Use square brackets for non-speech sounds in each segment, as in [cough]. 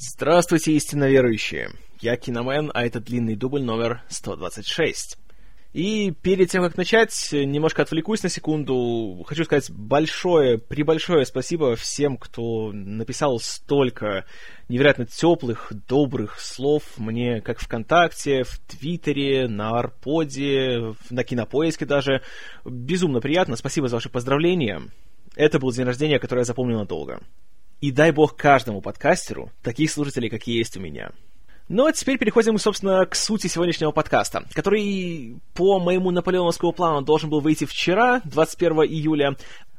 Здравствуйте, истинно верующие! Я Киномен, а это длинный дубль номер 126. И перед тем, как начать, немножко отвлекусь на секунду. Хочу сказать большое, прибольшое спасибо всем, кто написал столько невероятно теплых, добрых слов мне как ВКонтакте, в Твиттере, на Арподе, на Кинопоиске даже. Безумно приятно. Спасибо за ваши поздравления. Это был день рождения, который я запомнил надолго. И дай бог каждому подкастеру таких слушателей, какие есть у меня. Ну а теперь переходим, собственно, к сути сегодняшнего подкаста, который по моему наполеоновскому плану должен был выйти вчера, 21 июля,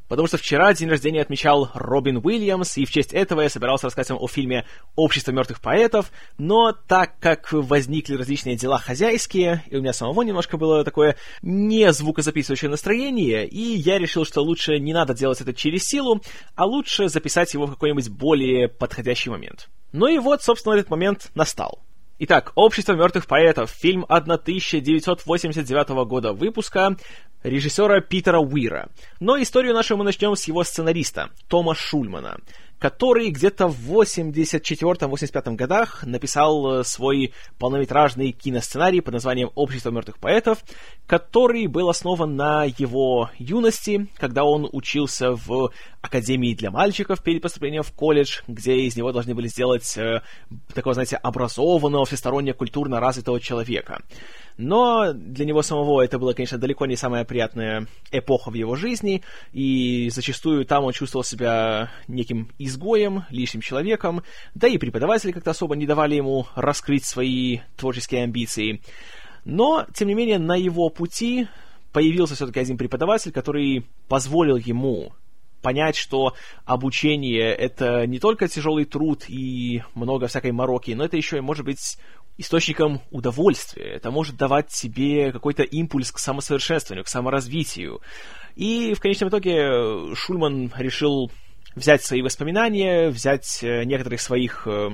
Потому что вчера день рождения отмечал Робин Уильямс, и в честь этого я собирался рассказать вам о фильме «Общество мертвых поэтов», но так как возникли различные дела хозяйские, и у меня самого немножко было такое не звукозаписывающее настроение, и я решил, что лучше не надо делать это через силу, а лучше записать его в какой-нибудь более подходящий момент. Ну и вот, собственно, этот момент настал. Итак, «Общество мертвых поэтов», фильм 1989 года выпуска, режиссера Питера Уира. Но историю нашу мы начнем с его сценариста, Тома Шульмана который где-то в 84-85 годах написал э, свой полнометражный киносценарий под названием «Общество мертвых поэтов», который был основан на его юности, когда он учился в Академии для мальчиков перед поступлением в колледж, где из него должны были сделать э, такого, знаете, образованного, всесторонне культурно развитого человека. Но для него самого это было, конечно, далеко не самая приятная эпоха в его жизни, и зачастую там он чувствовал себя неким изгоем, лишним человеком, да и преподаватели как-то особо не давали ему раскрыть свои творческие амбиции. Но, тем не менее, на его пути появился все-таки один преподаватель, который позволил ему понять, что обучение — это не только тяжелый труд и много всякой мороки, но это еще и может быть источником удовольствия. Это может давать тебе какой-то импульс к самосовершенствованию, к саморазвитию. И в конечном итоге Шульман решил взять свои воспоминания, взять э, некоторых своих э,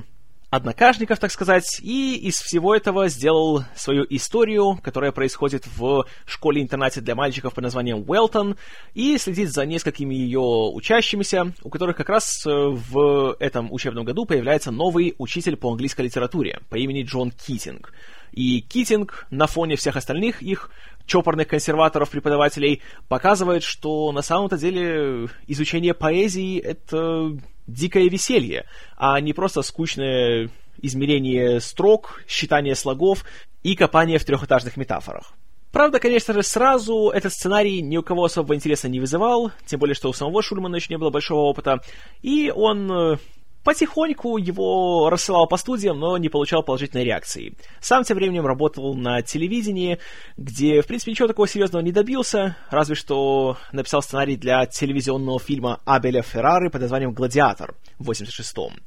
однокашников, так сказать, и из всего этого сделал свою историю, которая происходит в школе-интернате для мальчиков под названием Уэлтон, и следит за несколькими ее учащимися, у которых как раз э, в этом учебном году появляется новый учитель по английской литературе по имени Джон Китинг. И Китинг на фоне всех остальных их чопорных консерваторов-преподавателей показывает, что на самом-то деле изучение поэзии — это дикое веселье, а не просто скучное измерение строк, считание слогов и копание в трехэтажных метафорах. Правда, конечно же, сразу этот сценарий ни у кого особого интереса не вызывал, тем более, что у самого Шульмана еще не было большого опыта, и он э, потихоньку его рассылал по студиям, но не получал положительной реакции. Сам тем временем работал на телевидении, где, в принципе, ничего такого серьезного не добился, разве что написал сценарий для телевизионного фильма Абеля Феррары под названием «Гладиатор» в 86-м.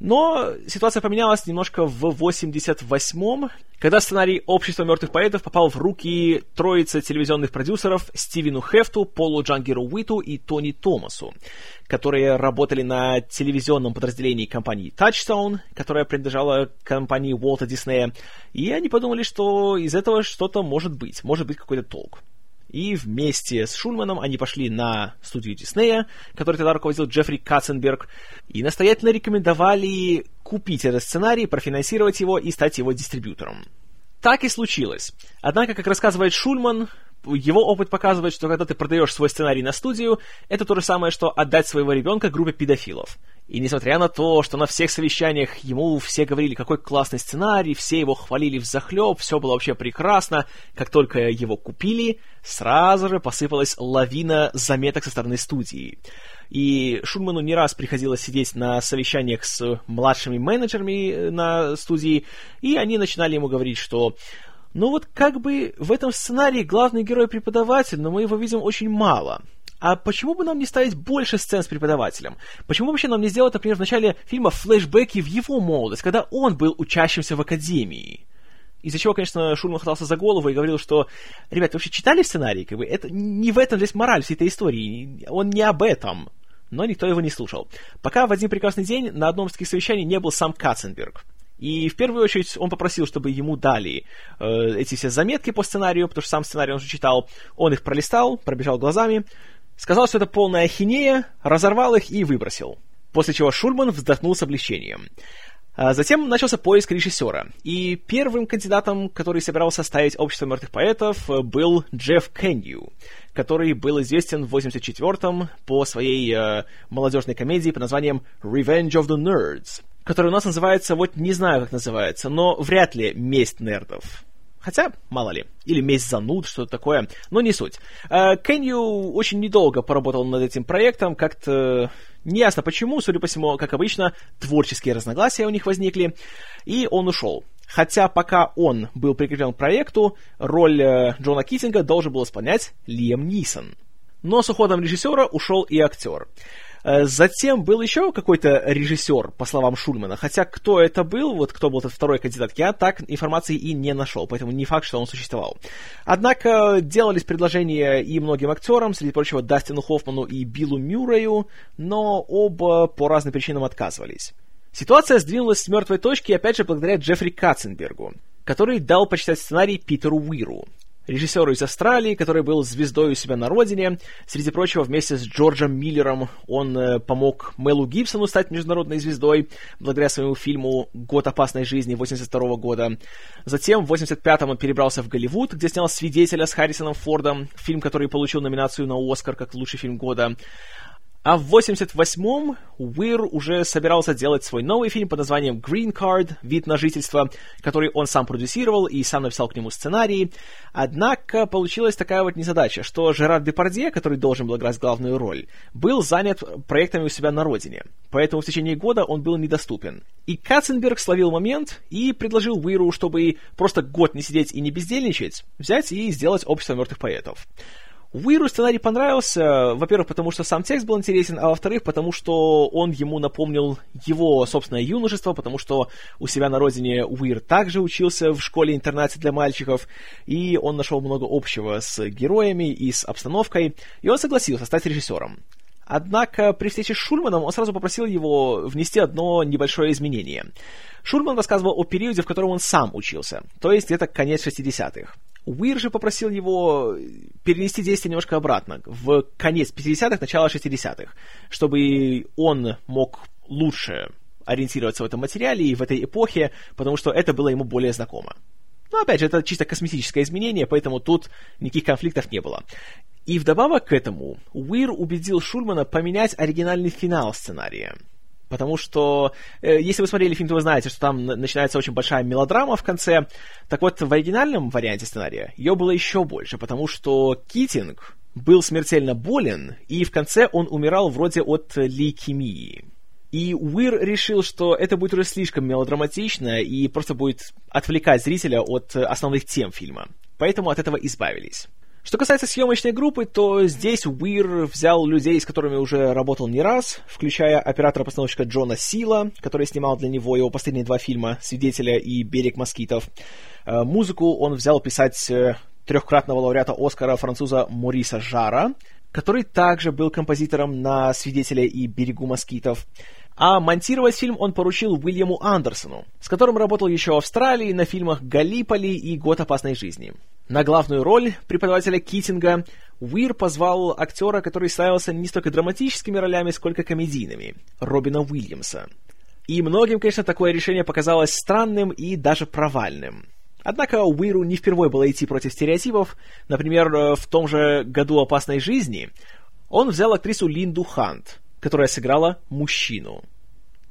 Но ситуация поменялась немножко в 88-м, когда сценарий «Общества мертвых поэтов» попал в руки троицы телевизионных продюсеров Стивену Хефту, Полу Джангеру Уиту и Тони Томасу, которые работали на телевизионном подразделении компании Touchstone, которая принадлежала компании Уолта Диснея, и они подумали, что из этого что-то может быть, может быть какой-то толк. И вместе с Шульманом они пошли на студию Диснея, который тогда руководил Джеффри Катценберг, и настоятельно рекомендовали купить этот сценарий, профинансировать его и стать его дистрибьютором. Так и случилось. Однако, как рассказывает Шульман, его опыт показывает, что когда ты продаешь свой сценарий на студию, это то же самое, что отдать своего ребенка группе педофилов. И несмотря на то, что на всех совещаниях ему все говорили, какой классный сценарий, все его хвалили в захлеб, все было вообще прекрасно, как только его купили, сразу же посыпалась лавина заметок со стороны студии. И Шульману не раз приходилось сидеть на совещаниях с младшими менеджерами э, на студии, и они начинали ему говорить, что ну вот как бы в этом сценарии главный герой преподаватель, но мы его видим очень мало. А почему бы нам не ставить больше сцен с преподавателем? Почему вообще нам не сделать, например, в начале фильма флешбеки в его молодость, когда он был учащимся в академии? Из-за чего, конечно, Шурман хватался за голову и говорил, что, ребята, вообще читали сценарий? Как бы, это не в этом здесь мораль всей этой истории. Он не об этом. Но никто его не слушал. Пока в один прекрасный день на одном из таких совещаний не был сам Катценберг. И в первую очередь он попросил, чтобы ему дали э, эти все заметки по сценарию, потому что сам сценарий он уже читал. Он их пролистал, пробежал глазами, сказал, что это полная ахинея, разорвал их и выбросил. После чего Шульман вздохнул с облегчением. А затем начался поиск режиссера, и первым кандидатом, который собирался ставить «Общество мертвых поэтов», был Джефф Кенью, который был известен в 84-м по своей э, молодежной комедии под названием «Revenge of the Nerds», которая у нас называется, вот не знаю, как называется, но вряд ли «Месть нердов». Хотя, мало ли. Или месть зануд, что-то такое. Но не суть. А, Кенью очень недолго поработал над этим проектом. Как-то неясно почему. Судя по всему, как обычно, творческие разногласия у них возникли. И он ушел. Хотя пока он был прикреплен к проекту, роль э, Джона Китинга должен был исполнять Лиам Нисон. Но с уходом режиссера ушел и актер. Э, затем был еще какой-то режиссер, по словам Шульмана, хотя кто это был, вот кто был этот второй кандидат, я так информации и не нашел, поэтому не факт, что он существовал. Однако делались предложения и многим актерам, среди прочего Дастину Хоффману и Биллу Мюррею, но оба по разным причинам отказывались. Ситуация сдвинулась с мертвой точки, опять же, благодаря Джеффри Катценбергу, который дал почитать сценарий Питеру Уиру режиссеру из Австралии, который был звездой у себя на родине. Среди прочего, вместе с Джорджем Миллером он э, помог Мелу Гибсону стать международной звездой благодаря своему фильму «Год опасной жизни» 82 года. Затем в 85-м он перебрался в Голливуд, где снял «Свидетеля» с Харрисоном Фордом, фильм, который получил номинацию на Оскар как лучший фильм года. А в 88-м Уир уже собирался делать свой новый фильм под названием Green Card, вид на жительство, который он сам продюсировал и сам написал к нему сценарий. Однако получилась такая вот незадача, что Жерар Депардье, который должен был играть главную роль, был занят проектами у себя на родине, поэтому в течение года он был недоступен. И Катценберг словил момент и предложил Уиру, чтобы просто год не сидеть и не бездельничать, взять и сделать общество мертвых поэтов. Уиру сценарий понравился, во-первых, потому что сам текст был интересен, а во-вторых, потому что он ему напомнил его собственное юношество, потому что у себя на родине Уир также учился в школе-интернате для мальчиков, и он нашел много общего с героями и с обстановкой, и он согласился стать режиссером. Однако при встрече с Шульманом он сразу попросил его внести одно небольшое изменение. Шульман рассказывал о периоде, в котором он сам учился, то есть где-то конец 60-х. Уир же попросил его перенести действие немножко обратно, в конец 50-х, начало 60-х, чтобы он мог лучше ориентироваться в этом материале и в этой эпохе, потому что это было ему более знакомо. Но, опять же, это чисто косметическое изменение, поэтому тут никаких конфликтов не было. И вдобавок к этому, Уир убедил Шульмана поменять оригинальный финал сценария. Потому что, э, если вы смотрели фильм, то вы знаете, что там начинается очень большая мелодрама в конце. Так вот, в оригинальном варианте сценария ее было еще больше, потому что Китинг был смертельно болен, и в конце он умирал вроде от лейкемии. И Уир решил, что это будет уже слишком мелодраматично и просто будет отвлекать зрителя от основных тем фильма. Поэтому от этого избавились. Что касается съемочной группы, то здесь Уир взял людей, с которыми уже работал не раз, включая оператора-постановщика Джона Сила, который снимал для него его последние два фильма «Свидетеля» и «Берег москитов». Э, музыку он взял писать э, трехкратного лауреата Оскара француза Мориса Жара, который также был композитором на «Свидетеля» и «Берегу москитов». А монтировать фильм он поручил Уильяму Андерсону, с которым работал еще в Австралии на фильмах «Галиполи» и «Год опасной жизни». На главную роль преподавателя Китинга Уир позвал актера, который славился не столько драматическими ролями, сколько комедийными — Робина Уильямса. И многим, конечно, такое решение показалось странным и даже провальным. Однако Уиру не впервые было идти против стереотипов. Например, в том же году «Опасной жизни» он взял актрису Линду Хант — которая сыграла мужчину.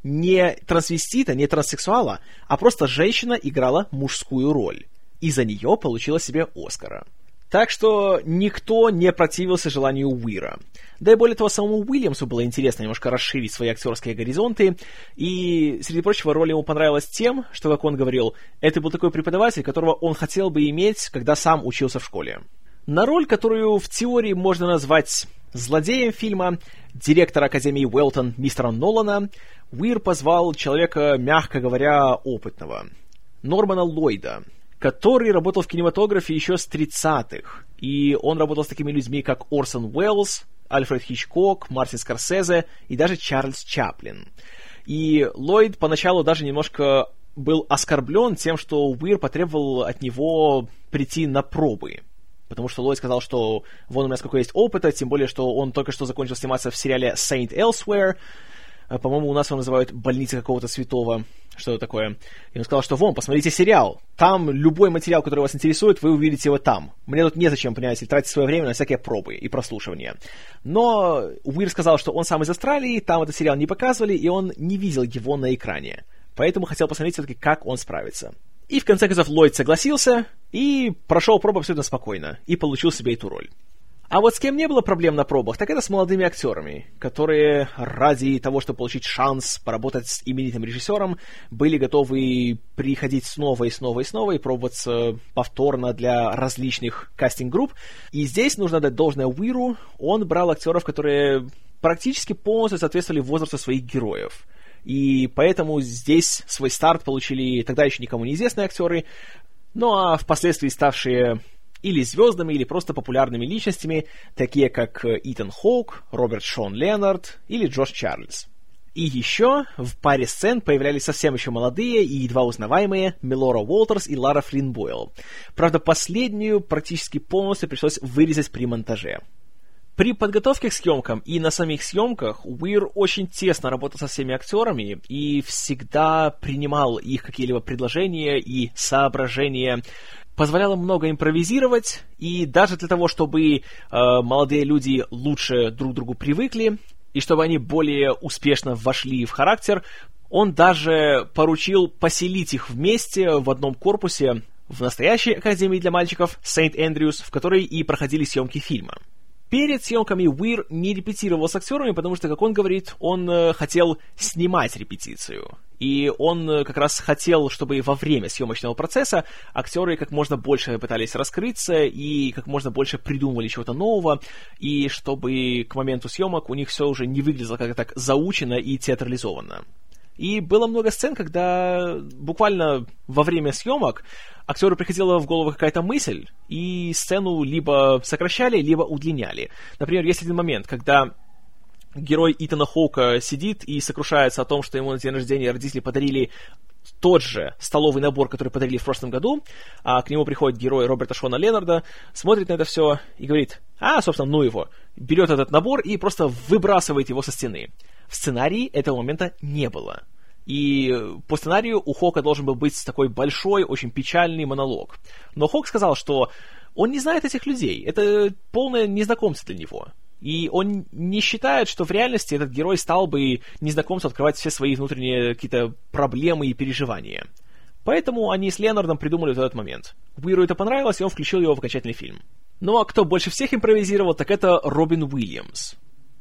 Не трансвестита, не транссексуала, а просто женщина играла мужскую роль. И за нее получила себе Оскара. Так что никто не противился желанию Уира. Да и более того, самому Уильямсу было интересно немножко расширить свои актерские горизонты, и, среди прочего, роль ему понравилась тем, что, как он говорил, это был такой преподаватель, которого он хотел бы иметь, когда сам учился в школе. На роль, которую в теории можно назвать злодеем фильма, директора Академии Уэлтон мистера Нолана, Уир позвал человека, мягко говоря, опытного. Нормана Ллойда, который работал в кинематографе еще с 30-х. И он работал с такими людьми, как Орсон Уэллс, Альфред Хичкок, Мартин Скорсезе и даже Чарльз Чаплин. И Ллойд поначалу даже немножко был оскорблен тем, что Уир потребовал от него прийти на пробы. Потому что Ллойд сказал, что вон у меня сколько есть опыта, тем более, что он только что закончил сниматься в сериале Saint Elsewhere. Э, по-моему, у нас его называют «Больница какого-то святого». что такое. И он сказал, что вон, посмотрите сериал. Там любой материал, который вас интересует, вы увидите его там. Мне тут незачем, понимаете, тратить свое время на всякие пробы и прослушивания. Но Уир сказал, что он сам из Австралии, там этот сериал не показывали, и он не видел его на экране. Поэтому хотел посмотреть все-таки, как он справится. И в конце концов Ллойд согласился и прошел пробу абсолютно спокойно, и получил себе эту роль. А вот с кем не было проблем на пробах, так это с молодыми актерами, которые ради того, чтобы получить шанс поработать с именитым режиссером, были готовы приходить снова и снова и снова и пробоваться повторно для различных кастинг-групп. И здесь нужно дать должное Уиру, он брал актеров, которые практически полностью соответствовали возрасту своих героев. И поэтому здесь свой старт получили тогда еще никому неизвестные актеры, ну а впоследствии ставшие или звездами, или просто популярными личностями, такие как э, Итан Хоук, Роберт Шон Леннард или Джош Чарльз. И еще в паре сцен появлялись совсем еще молодые и едва узнаваемые Мелора Уолтерс и Лара Флинн. Правда, последнюю практически полностью пришлось вырезать при монтаже. При подготовке к съемкам и на самих съемках Уир очень тесно работал со всеми актерами и всегда принимал их какие-либо предложения и соображения позволяло много импровизировать, и даже для того, чтобы э, молодые люди лучше друг к другу привыкли, и чтобы они более успешно вошли в характер, он даже поручил поселить их вместе в одном корпусе в настоящей академии для мальчиков Сент-Эндрюс, в которой и проходили съемки фильма. Перед съемками Уир не репетировал с актерами, потому что, как он говорит, он э, хотел снимать репетицию. И он э, как раз хотел, чтобы во время съемочного процесса актеры как можно больше пытались раскрыться и как можно больше придумывали чего-то нового, и чтобы к моменту съемок у них все уже не выглядело как-то так заучено и театрализованно. И было много сцен, когда буквально во время съемок актеру приходила в голову какая-то мысль, и сцену либо сокращали, либо удлиняли. Например, есть один момент, когда герой Итана Хоука сидит и сокрушается о том, что ему на день рождения родители подарили тот же столовый набор, который подарили в прошлом году, а к нему приходит герой Роберта Шона Леннарда, смотрит на это все и говорит, а, собственно, ну его, берет этот набор и просто выбрасывает его со стены. В сценарии этого момента не было. И по сценарию у Хока должен был быть такой большой, очень печальный монолог. Но Хок сказал, что он не знает этих людей, это полное незнакомство для него. И он не считает, что в реальности этот герой стал бы незнакомцу открывать все свои внутренние какие-то проблемы и переживания. Поэтому они с Леонардом придумали вот этот момент. Уиру это понравилось, и он включил его в окончательный фильм. Ну а кто больше всех импровизировал, так это Робин Уильямс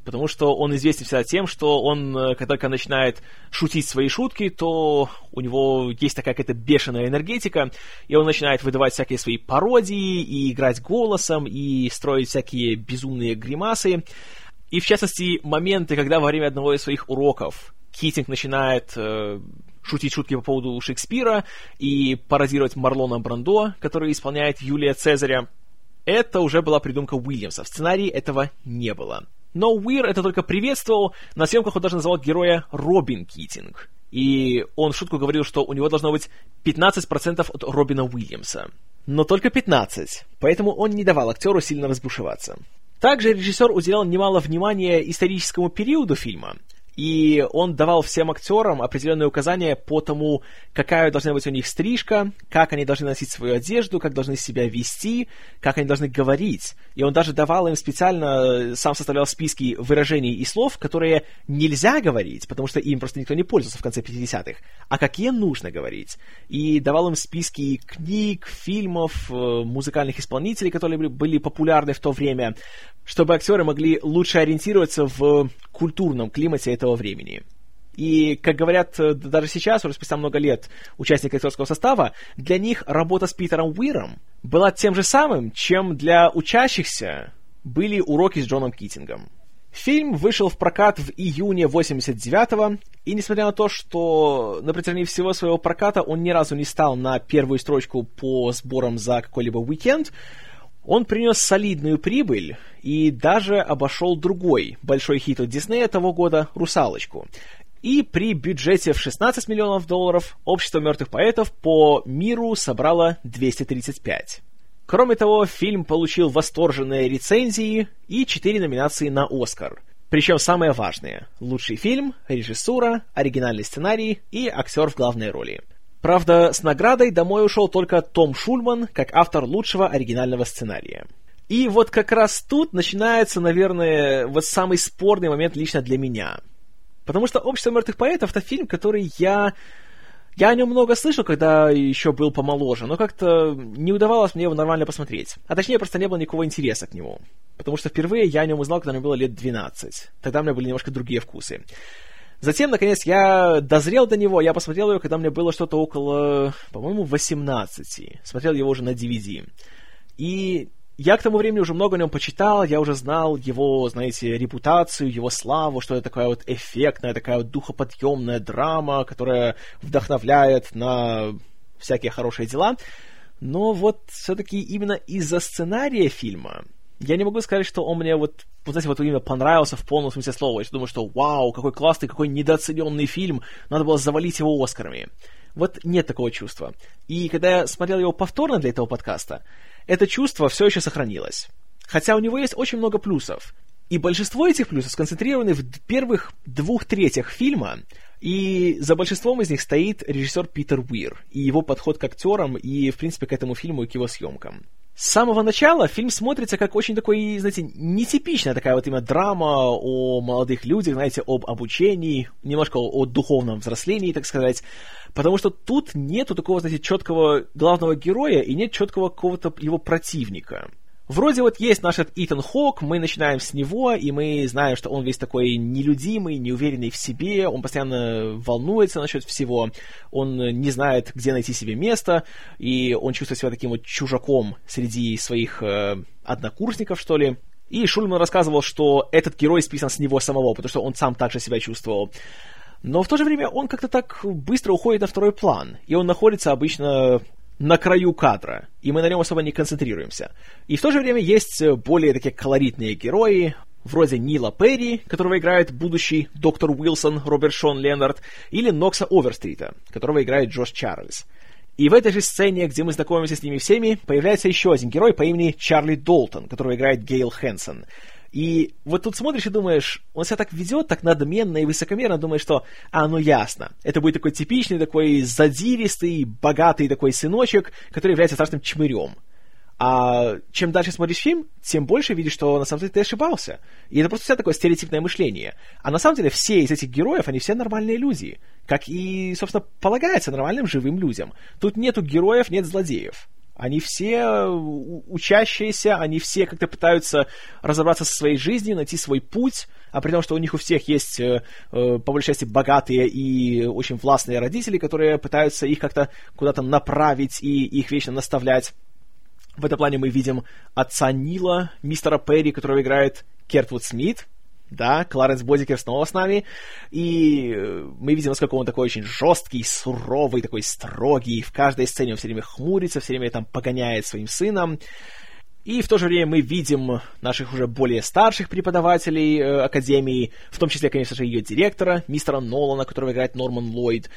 потому что он известен всегда тем, что он, э, как только начинает шутить свои шутки, то у него есть такая какая-то бешеная энергетика, и он начинает выдавать всякие свои пародии, и играть голосом, и строить всякие безумные гримасы. И, в частности, моменты, когда во время одного из своих уроков Китинг начинает э, шутить шутки по поводу Шекспира и пародировать Марлона Брандо, который исполняет Юлия Цезаря, это уже была придумка Уильямса. В сценарии этого не было. Но Уир это только приветствовал, на съемках он даже называл героя Робин Китинг. И он в шутку говорил, что у него должно быть 15% от Робина Уильямса. Но только 15, поэтому он не давал актеру сильно разбушеваться. Также режиссер уделял немало внимания историческому периоду фильма, и он давал всем актерам определенные указания по тому, какая должна быть у них стрижка, как они должны носить свою одежду, как должны себя вести, как они должны говорить. И он даже давал им специально, сам составлял списки выражений и слов, которые нельзя говорить, потому что им просто никто не пользовался в конце 50-х, а какие нужно говорить. И давал им списки книг, фильмов, э, музыкальных исполнителей, которые были популярны в то время, чтобы актеры могли лучше ориентироваться в культурном климате этого времени. И, как говорят э, даже сейчас, уже спустя много лет, участники актерского состава, для них работа с Питером Уиром была тем же самым, чем для учащихся были уроки с Джоном Китингом. Фильм вышел в прокат в июне 89-го, и несмотря на то, что на протяжении всего своего проката он ни разу не стал на первую строчку по сборам за какой-либо уикенд, он принес солидную прибыль и даже обошел другой большой хит от Диснея того года «Русалочку». И при бюджете в 16 миллионов долларов «Общество мертвых поэтов» по миру собрало 235. Кроме того, фильм получил восторженные рецензии и 4 номинации на «Оскар». Причем самые важные — лучший фильм, режиссура, оригинальный сценарий и актер в главной роли. Правда, с наградой домой ушел только Том Шульман, как автор лучшего оригинального сценария. И вот как раз тут начинается, наверное, вот самый спорный момент лично для меня. Потому что «Общество мертвых поэтов» — это фильм, который я я о нем много слышал, когда еще был помоложе, но как-то не удавалось мне его нормально посмотреть. А точнее, просто не было никакого интереса к нему. Потому что впервые я о нем узнал, когда мне было лет 12. Тогда у меня были немножко другие вкусы. Затем, наконец, я дозрел до него, я посмотрел его, когда мне было что-то около, по-моему, 18. Смотрел его уже на DVD. И я к тому времени уже много о нем почитал, я уже знал его, знаете, репутацию, его славу, что это такая вот эффектная, такая вот духоподъемная драма, которая вдохновляет на всякие хорошие дела. Но вот все-таки именно из-за сценария фильма я не могу сказать, что он мне вот, вот знаете, вот именно понравился в полном смысле слова. Я думаю, что вау, какой классный, какой недооцененный фильм, надо было завалить его Оскарами. Вот нет такого чувства. И когда я смотрел его повторно для этого подкаста, это чувство все еще сохранилось. Хотя у него есть очень много плюсов. И большинство этих плюсов сконцентрированы в первых двух третьих фильма, и за большинством из них стоит режиссер Питер Уир, и его подход к актерам, и, в принципе, к этому фильму и к его съемкам. С самого начала фильм смотрится как очень такой, знаете, нетипичная такая вот именно драма о молодых людях, знаете, об обучении, немножко о, о духовном взрослении, так сказать. Потому что тут нету такого, знаете, четкого главного героя и нет четкого какого-то его противника. Вроде вот есть наш этот Итан Хок, мы начинаем с него, и мы знаем, что он весь такой нелюдимый, неуверенный в себе, он постоянно волнуется насчет всего, он не знает, где найти себе место, и он чувствует себя таким вот чужаком среди своих э, однокурсников, что ли. И Шульман рассказывал, что этот герой списан с него самого, потому что он сам также себя чувствовал. Но в то же время он как-то так быстро уходит на второй план, и он находится обычно на краю кадра, и мы на нем особо не концентрируемся. И в то же время есть более такие колоритные герои, вроде Нила Перри, которого играет будущий доктор Уилсон Роберт Шон Леннард, или Нокса Оверстрита, которого играет Джош Чарльз. И в этой же сцене, где мы знакомимся с ними всеми, появляется еще один герой по имени Чарли Долтон, который играет Гейл Хэнсон. И вот тут смотришь и думаешь, он себя так ведет, так надменно и высокомерно, думаешь, что, а, ну ясно, это будет такой типичный, такой задиристый, богатый такой сыночек, который является страшным чмырем. А чем дальше смотришь фильм, тем больше видишь, что на самом деле ты ошибался. И это просто вся такое стереотипное мышление. А на самом деле все из этих героев, они все нормальные люди. Как и, собственно, полагается нормальным живым людям. Тут нету героев, нет злодеев. Они все э, учащиеся, они все как-то пытаются разобраться со своей жизнью, найти свой путь, а при том, что у них у всех есть, э, э, по большей части, богатые и очень властные родители, которые пытаются их как-то куда-то направить и их вечно наставлять. В этом плане мы видим отца Нила, мистера Перри, которого играет Кертвуд Смит, да, Кларенс Бодикер снова с нами, и э, мы видим, насколько он такой очень жесткий, суровый, такой строгий, в каждой сцене он все время хмурится, все время там погоняет своим сыном, и в то же время мы видим наших уже более старших преподавателей э, Академии, в том числе, конечно же, ее директора, мистера Нолана, которого играет Норман Ллойд,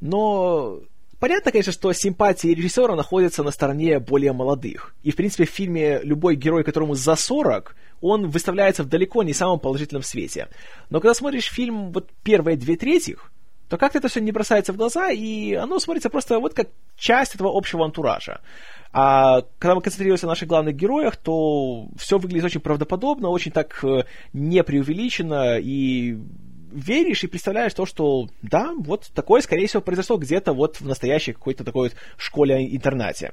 но Понятно, конечно, что симпатии режиссера находятся на стороне более молодых. И, в принципе, в фильме любой герой, которому за 40, он выставляется в далеко не самом положительном свете. Но когда смотришь фильм вот первые две трети, то как-то это все не бросается в глаза, и оно смотрится просто вот как часть этого общего антуража. А когда мы концентрируемся на наших главных героях, то все выглядит очень правдоподобно, очень так э, не преувеличено, и веришь и представляешь то, что да, вот такое, скорее всего, произошло где-то вот в настоящей какой-то такой вот школе-интернате.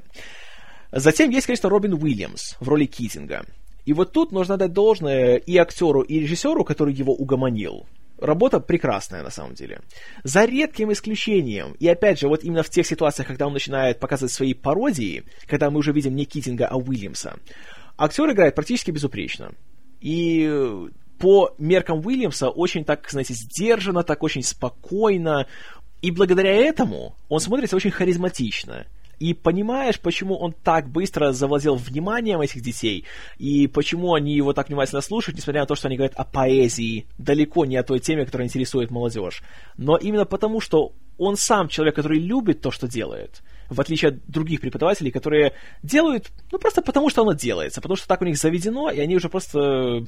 Затем есть, конечно, Робин Уильямс в роли Китинга. И вот тут нужно дать должное и актеру, и режиссеру, который его угомонил. Работа прекрасная, на самом деле. За редким исключением, и опять же, вот именно в тех ситуациях, когда он начинает показывать свои пародии, когда мы уже видим не Китинга, а Уильямса, актер играет практически безупречно. И по меркам Уильямса очень так, знаете, сдержанно, так очень спокойно. И благодаря этому он смотрится очень харизматично и понимаешь, почему он так быстро завладел вниманием этих детей, и почему они его так внимательно слушают, несмотря на то, что они говорят о поэзии, далеко не о той теме, которая интересует молодежь. Но именно потому, что он сам человек, который любит то, что делает. в отличие от других преподавателей, которые делают, ну, просто потому, что оно делается, потому что так у них заведено, и они уже просто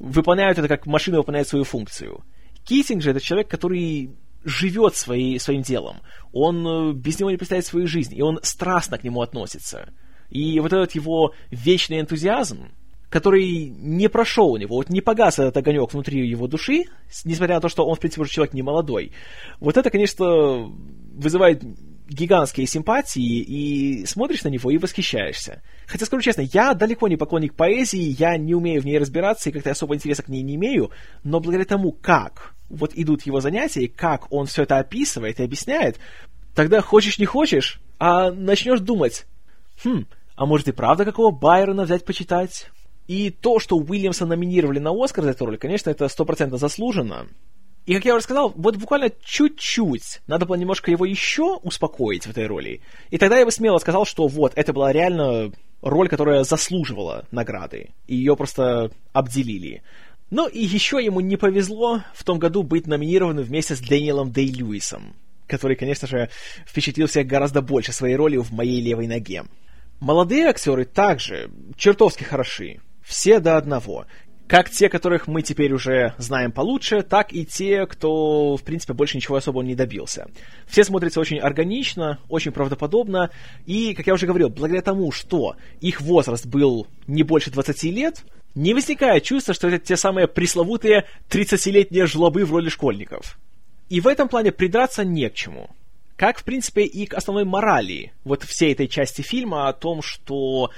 выполняют это, как машина выполняет свою функцию. Китинг же это человек, который живет своей, своим делом. Он э, без него не представляет свою жизнь, и он страстно к нему относится. И вот этот его вечный энтузиазм, который не прошел у него, вот не погас этот огонек внутри его души, несмотря на то, что он, в принципе, уже человек не молодой, вот это, конечно, вызывает гигантские симпатии, и смотришь на него и восхищаешься. Хотя, скажу честно, я далеко не поклонник поэзии, я не умею в ней разбираться и как-то особо интереса к ней не имею, но благодаря тому, как вот идут его занятия, и как он все это описывает и объясняет, тогда хочешь не хочешь, а начнешь думать, хм, а может и правда какого Байрона взять почитать? И то, что Уильямса номинировали на Оскар за эту роль, конечно, это стопроцентно заслуженно. И, как я уже сказал, вот буквально чуть-чуть надо было немножко его еще успокоить в этой роли. И тогда я бы смело сказал, что вот, это была реально роль, которая заслуживала награды. И ее просто обделили. Ну и еще ему не повезло в том году быть номинированным вместе с Дэниелом Дэй Льюисом, который, конечно же, впечатлил всех гораздо больше своей ролью в «Моей левой ноге». Молодые актеры также чертовски хороши. Все до одного. Как те, которых мы теперь уже знаем получше, так и те, кто, в принципе, больше ничего особого не добился. Все смотрятся очень органично, очень правдоподобно, и, как я уже говорил, благодаря тому, что их возраст был не больше 20 лет, не возникает чувства, что это те самые пресловутые 30-летние жлобы в роли школьников. И в этом плане придраться не к чему. Как, в принципе, и к основной морали вот всей этой части фильма о том, что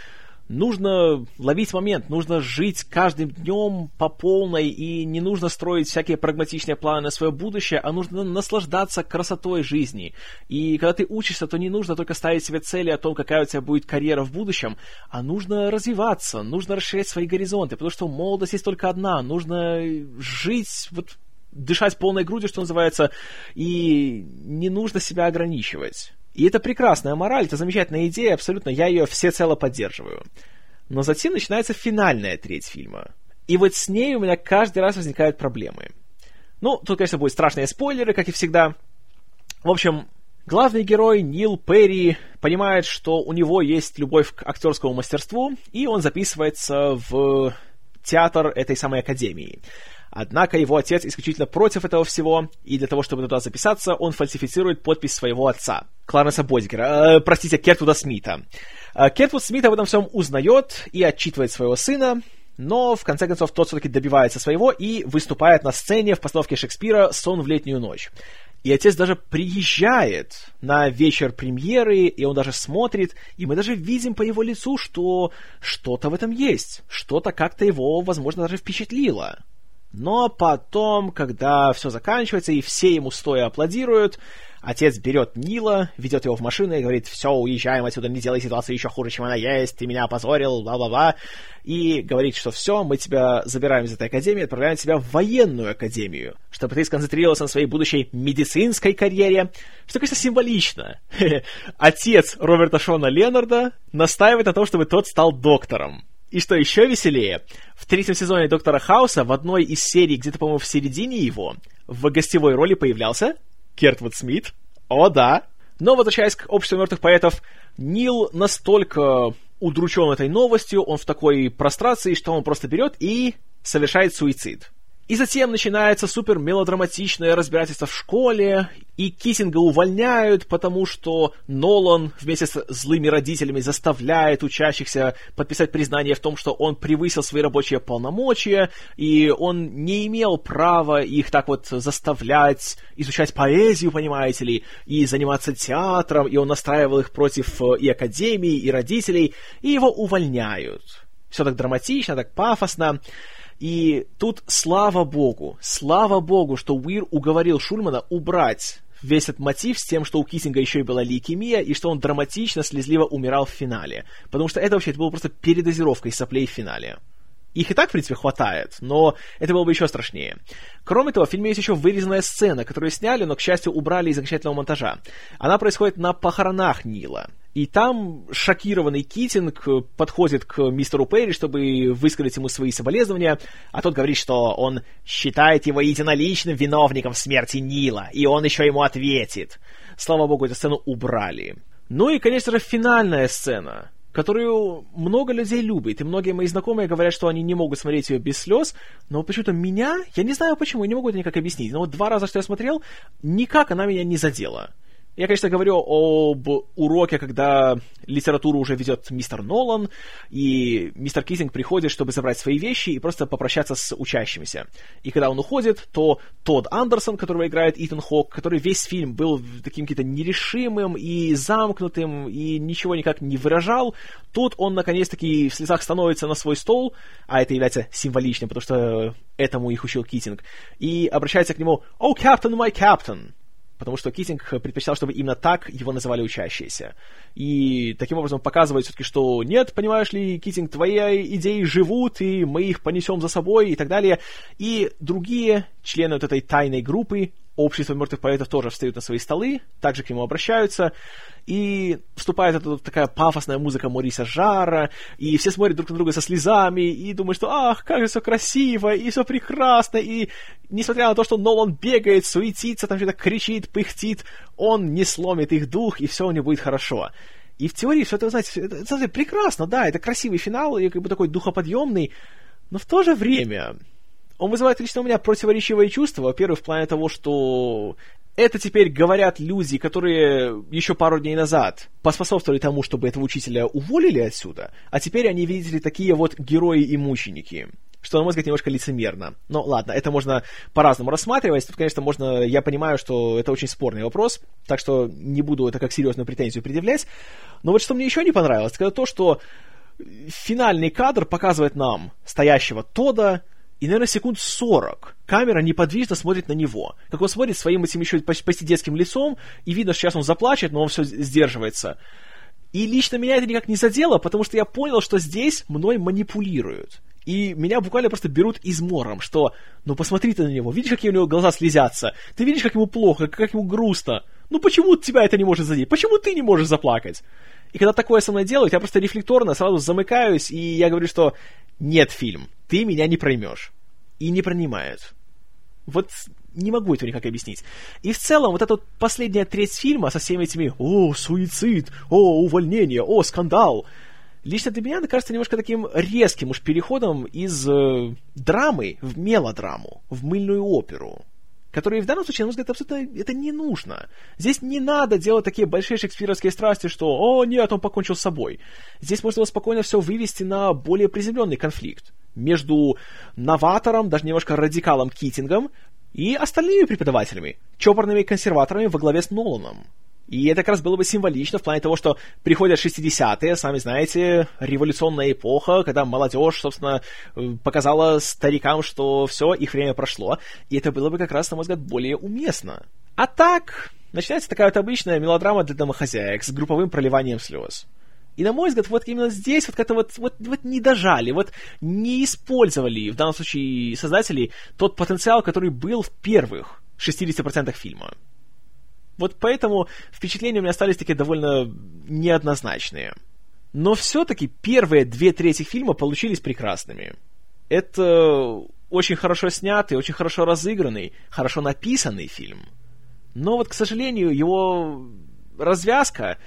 нужно ловить момент, нужно жить каждым днем по полной, и не нужно строить всякие прагматичные планы на свое будущее, а нужно наслаждаться красотой жизни. И когда ты учишься, то не нужно только ставить себе цели о том, какая у тебя будет карьера в будущем, а нужно развиваться, нужно расширять свои горизонты, потому что молодость есть только одна, нужно жить вот дышать полной грудью, что называется, и не нужно себя ограничивать. И это прекрасная мораль, это замечательная идея, абсолютно, я ее всецело поддерживаю. Но затем начинается финальная треть фильма. И вот с ней у меня каждый раз возникают проблемы. Ну, тут, конечно, будут страшные спойлеры, как и всегда. В общем, главный герой Нил Перри понимает, что у него есть любовь к актерскому мастерству, и он записывается в театр этой самой академии. Однако его отец исключительно против этого всего, и для того, чтобы туда записаться, он фальсифицирует подпись своего отца, Кларенса Бодигера, э, простите, Кертвуда Смита. Э, Кертвуд Смит об этом всем узнает и отчитывает своего сына, но в конце концов тот все-таки добивается своего и выступает на сцене в постановке Шекспира «Сон в летнюю ночь». И отец даже приезжает на вечер премьеры, и он даже смотрит, и мы даже видим по его лицу, что что-то в этом есть, что-то как-то его, возможно, даже впечатлило. Но потом, когда все заканчивается и все ему стоя аплодируют, отец берет Нила, ведет его в машину и говорит, все, уезжаем отсюда, не делай ситуацию еще хуже, чем она есть, ты меня опозорил, бла-бла-бла. И говорит, что все, мы тебя забираем из этой академии, отправляем тебя в военную академию, чтобы ты сконцентрировался на своей будущей медицинской карьере, что, конечно, символично. [laughs] Отец Роберта Шона Ленарда настаивает на том, чтобы тот стал доктором. И что еще веселее, в третьем сезоне Доктора Хауса в одной из серий, где-то, по-моему, в середине его, в гостевой роли появлялся Кертвуд Смит. О, да. Но, возвращаясь к обществу мертвых поэтов, Нил настолько удручен этой новостью, он в такой прострации, что он просто берет и совершает суицид. И затем начинается супер мелодраматичное разбирательство в школе, и Киссинга увольняют, потому что Нолан вместе с злыми родителями заставляет учащихся подписать признание в том, что он превысил свои рабочие полномочия, и он не имел права их так вот заставлять изучать поэзию, понимаете ли, и заниматься театром, и он настраивал их против э, и академии, и родителей, и его увольняют. Все так драматично, так пафосно. И тут слава богу, слава богу, что Уир уговорил Шульмана убрать весь этот мотив с тем, что у Киссинга еще и была лейкемия, и что он драматично, слезливо умирал в финале. Потому что это вообще это было просто передозировкой соплей в финале. Их и так, в принципе, хватает, но это было бы еще страшнее. Кроме того, в фильме есть еще вырезанная сцена, которую сняли, но, к счастью, убрали из окончательного монтажа. Она происходит на похоронах Нила. И там шокированный Китинг подходит к мистеру Перри, чтобы высказать ему свои соболезнования, а тот говорит, что он считает его единоличным виновником смерти Нила, и он еще ему ответит. Слава богу, эту сцену убрали. Ну и, конечно же, финальная сцена, которую много людей любит, и многие мои знакомые говорят, что они не могут смотреть ее без слез, но почему-то меня, я не знаю почему, я не могу это никак объяснить, но вот два раза, что я смотрел, никак она меня не задела. Я, конечно, говорю об уроке, когда литературу уже ведет мистер Нолан, и мистер Китинг приходит, чтобы забрать свои вещи и просто попрощаться с учащимися. И когда он уходит, то Тодд Андерсон, которого играет Итан Хок, который весь фильм был таким каким-то нерешимым и замкнутым, и ничего никак не выражал, тут он, наконец-таки, в слезах становится на свой стол, а это является символичным, потому что этому их учил Китинг, и обращается к нему «Oh, Captain, my Captain!» Потому что Китинг предпочитал, чтобы именно так его называли учащиеся. И таким образом показывает все-таки, что нет, понимаешь ли, Китинг, твои идеи живут, и мы их понесем за собой и так далее. И другие члены вот этой тайной группы общество мертвых поэтов тоже встают на свои столы, также к нему обращаются, и вступает эта такая пафосная музыка Мориса Жара, и все смотрят друг на друга со слезами, и думают, что ах, как же все красиво, и все прекрасно, и несмотря на то, что Нолан бегает, суетится, там что-то кричит, пыхтит, он не сломит их дух, и все у него будет хорошо. И в теории все это, знаете, это, это прекрасно, да, это красивый финал, и как бы такой духоподъемный, но в то же время он вызывает лично у меня противоречивые чувства. Во-первых, в плане того, что это теперь говорят люди, которые еще пару дней назад поспособствовали тому, чтобы этого учителя уволили отсюда, а теперь они, видите ли, такие вот герои и мученики. Что, на мой взгляд, немножко лицемерно. Но ладно, это можно по-разному рассматривать. Тут, конечно, можно... Я понимаю, что это очень спорный вопрос, так что не буду это как серьезную претензию предъявлять. Но вот что мне еще не понравилось, это то, что финальный кадр показывает нам стоящего Тода, и, наверное, секунд 40 камера неподвижно смотрит на него. Как он смотрит своим этим еще почти детским лицом, и видно, что сейчас он заплачет, но он все сдерживается. И лично меня это никак не задело, потому что я понял, что здесь мной манипулируют. И меня буквально просто берут измором, что, ну посмотри ты на него, видишь, какие у него глаза слезятся, ты видишь, как ему плохо, как ему грустно. Ну почему тебя это не может задеть? Почему ты не можешь заплакать? И когда такое со мной делают, я просто рефлекторно сразу замыкаюсь, и я говорю, что нет, фильм, ты меня не проймешь. И не принимают. Вот не могу этого никак объяснить. И в целом, вот эта вот последняя треть фильма со всеми этими «О, суицид! О, увольнение! О, скандал!» Лично для меня кажется немножко таким резким уж переходом из э, драмы в мелодраму, в мыльную оперу которые в данном случае, на мой взгляд, абсолютно это не нужно. Здесь не надо делать такие большие шекспировские страсти, что «О, нет, он покончил с собой». Здесь можно спокойно все вывести на более приземленный конфликт между новатором, даже немножко радикалом Китингом и остальными преподавателями, чопорными консерваторами во главе с Ноланом. И это как раз было бы символично в плане того, что приходят 60-е, сами знаете, революционная эпоха, когда молодежь, собственно, э, показала старикам, что все, их время прошло. И это было бы как раз, на мой взгляд, более уместно. А так, начинается такая вот обычная мелодрама для домохозяек с групповым проливанием слез. И, на мой взгляд, вот именно здесь вот как-то вот, вот, вот не дожали, вот не использовали, в данном случае создатели, тот потенциал, который был в первых 60% фильма. Вот поэтому впечатления у меня остались такие довольно неоднозначные. Но все-таки первые две трети фильма получились прекрасными. Это очень хорошо снятый, очень хорошо разыгранный, хорошо написанный фильм. Но вот, к сожалению, его развязка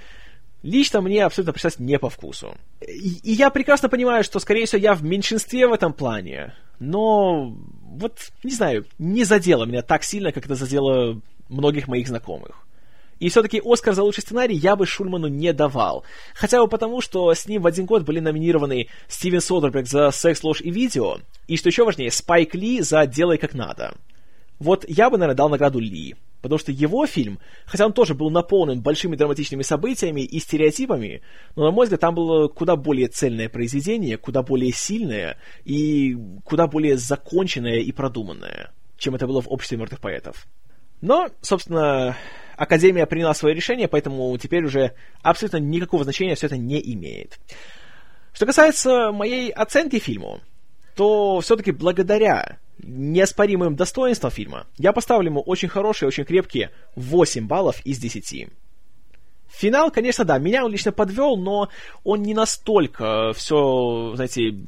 лично мне абсолютно пришлась не по вкусу. И, и я прекрасно понимаю, что, скорее всего, я в меньшинстве в этом плане, но вот, не знаю, не задело меня так сильно, как это задело многих моих знакомых. И все-таки Оскар за лучший сценарий я бы Шульману не давал. Хотя бы потому, что с ним в один год были номинированы Стивен Содерберг за «Секс, ложь и видео», и, что еще важнее, Спайк Ли за «Делай как надо». Вот я бы, наверное, дал награду Ли. Потому что его фильм, хотя он тоже был наполнен большими драматичными событиями и стереотипами, но, на мой взгляд, там было куда более цельное произведение, куда более сильное и куда более законченное и продуманное, чем это было в «Обществе мертвых поэтов». Но, собственно, Академия приняла свое решение, поэтому теперь уже абсолютно никакого значения все это не имеет. Что касается моей оценки фильму, то все-таки благодаря неоспоримым достоинствам фильма я поставлю ему очень хорошие, очень крепкие 8 баллов из 10. Финал, конечно, да, меня он лично подвел, но он не настолько все, знаете,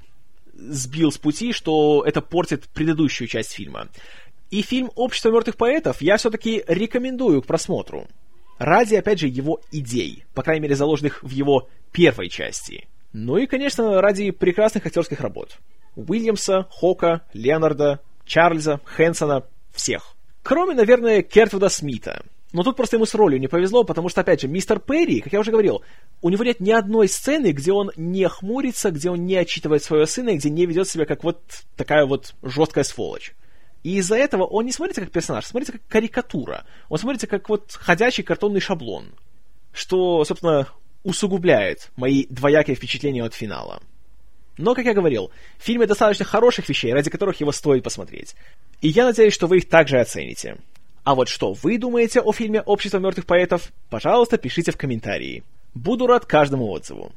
сбил с пути, что это портит предыдущую часть фильма. И фильм «Общество мертвых поэтов» я все-таки рекомендую к просмотру. Ради, опять же, его идей, по крайней мере, заложенных в его первой части. Ну и, конечно, ради прекрасных актерских работ. Уильямса, Хока, Леонарда, Чарльза, Хэнсона, всех. Кроме, наверное, Кертвуда Смита. Но тут просто ему с ролью не повезло, потому что, опять же, мистер Перри, как я уже говорил, у него нет ни одной сцены, где он не хмурится, где он не отчитывает своего сына, и где не ведет себя как вот такая вот жесткая сволочь. И из-за этого он не смотрится как персонаж, смотрится как карикатура. Он смотрится как вот ходячий картонный шаблон. Что, собственно, усугубляет мои двоякие впечатления от финала. Но, как я говорил, в фильме достаточно хороших вещей, ради которых его стоит посмотреть. И я надеюсь, что вы их также оцените. А вот что вы думаете о фильме «Общество мертвых поэтов», пожалуйста, пишите в комментарии. Буду рад каждому отзыву.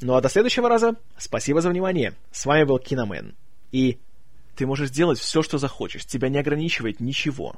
Ну а до следующего раза, спасибо за внимание. С вами был Киномен. И ты можешь сделать все, что захочешь, тебя не ограничивает ничего.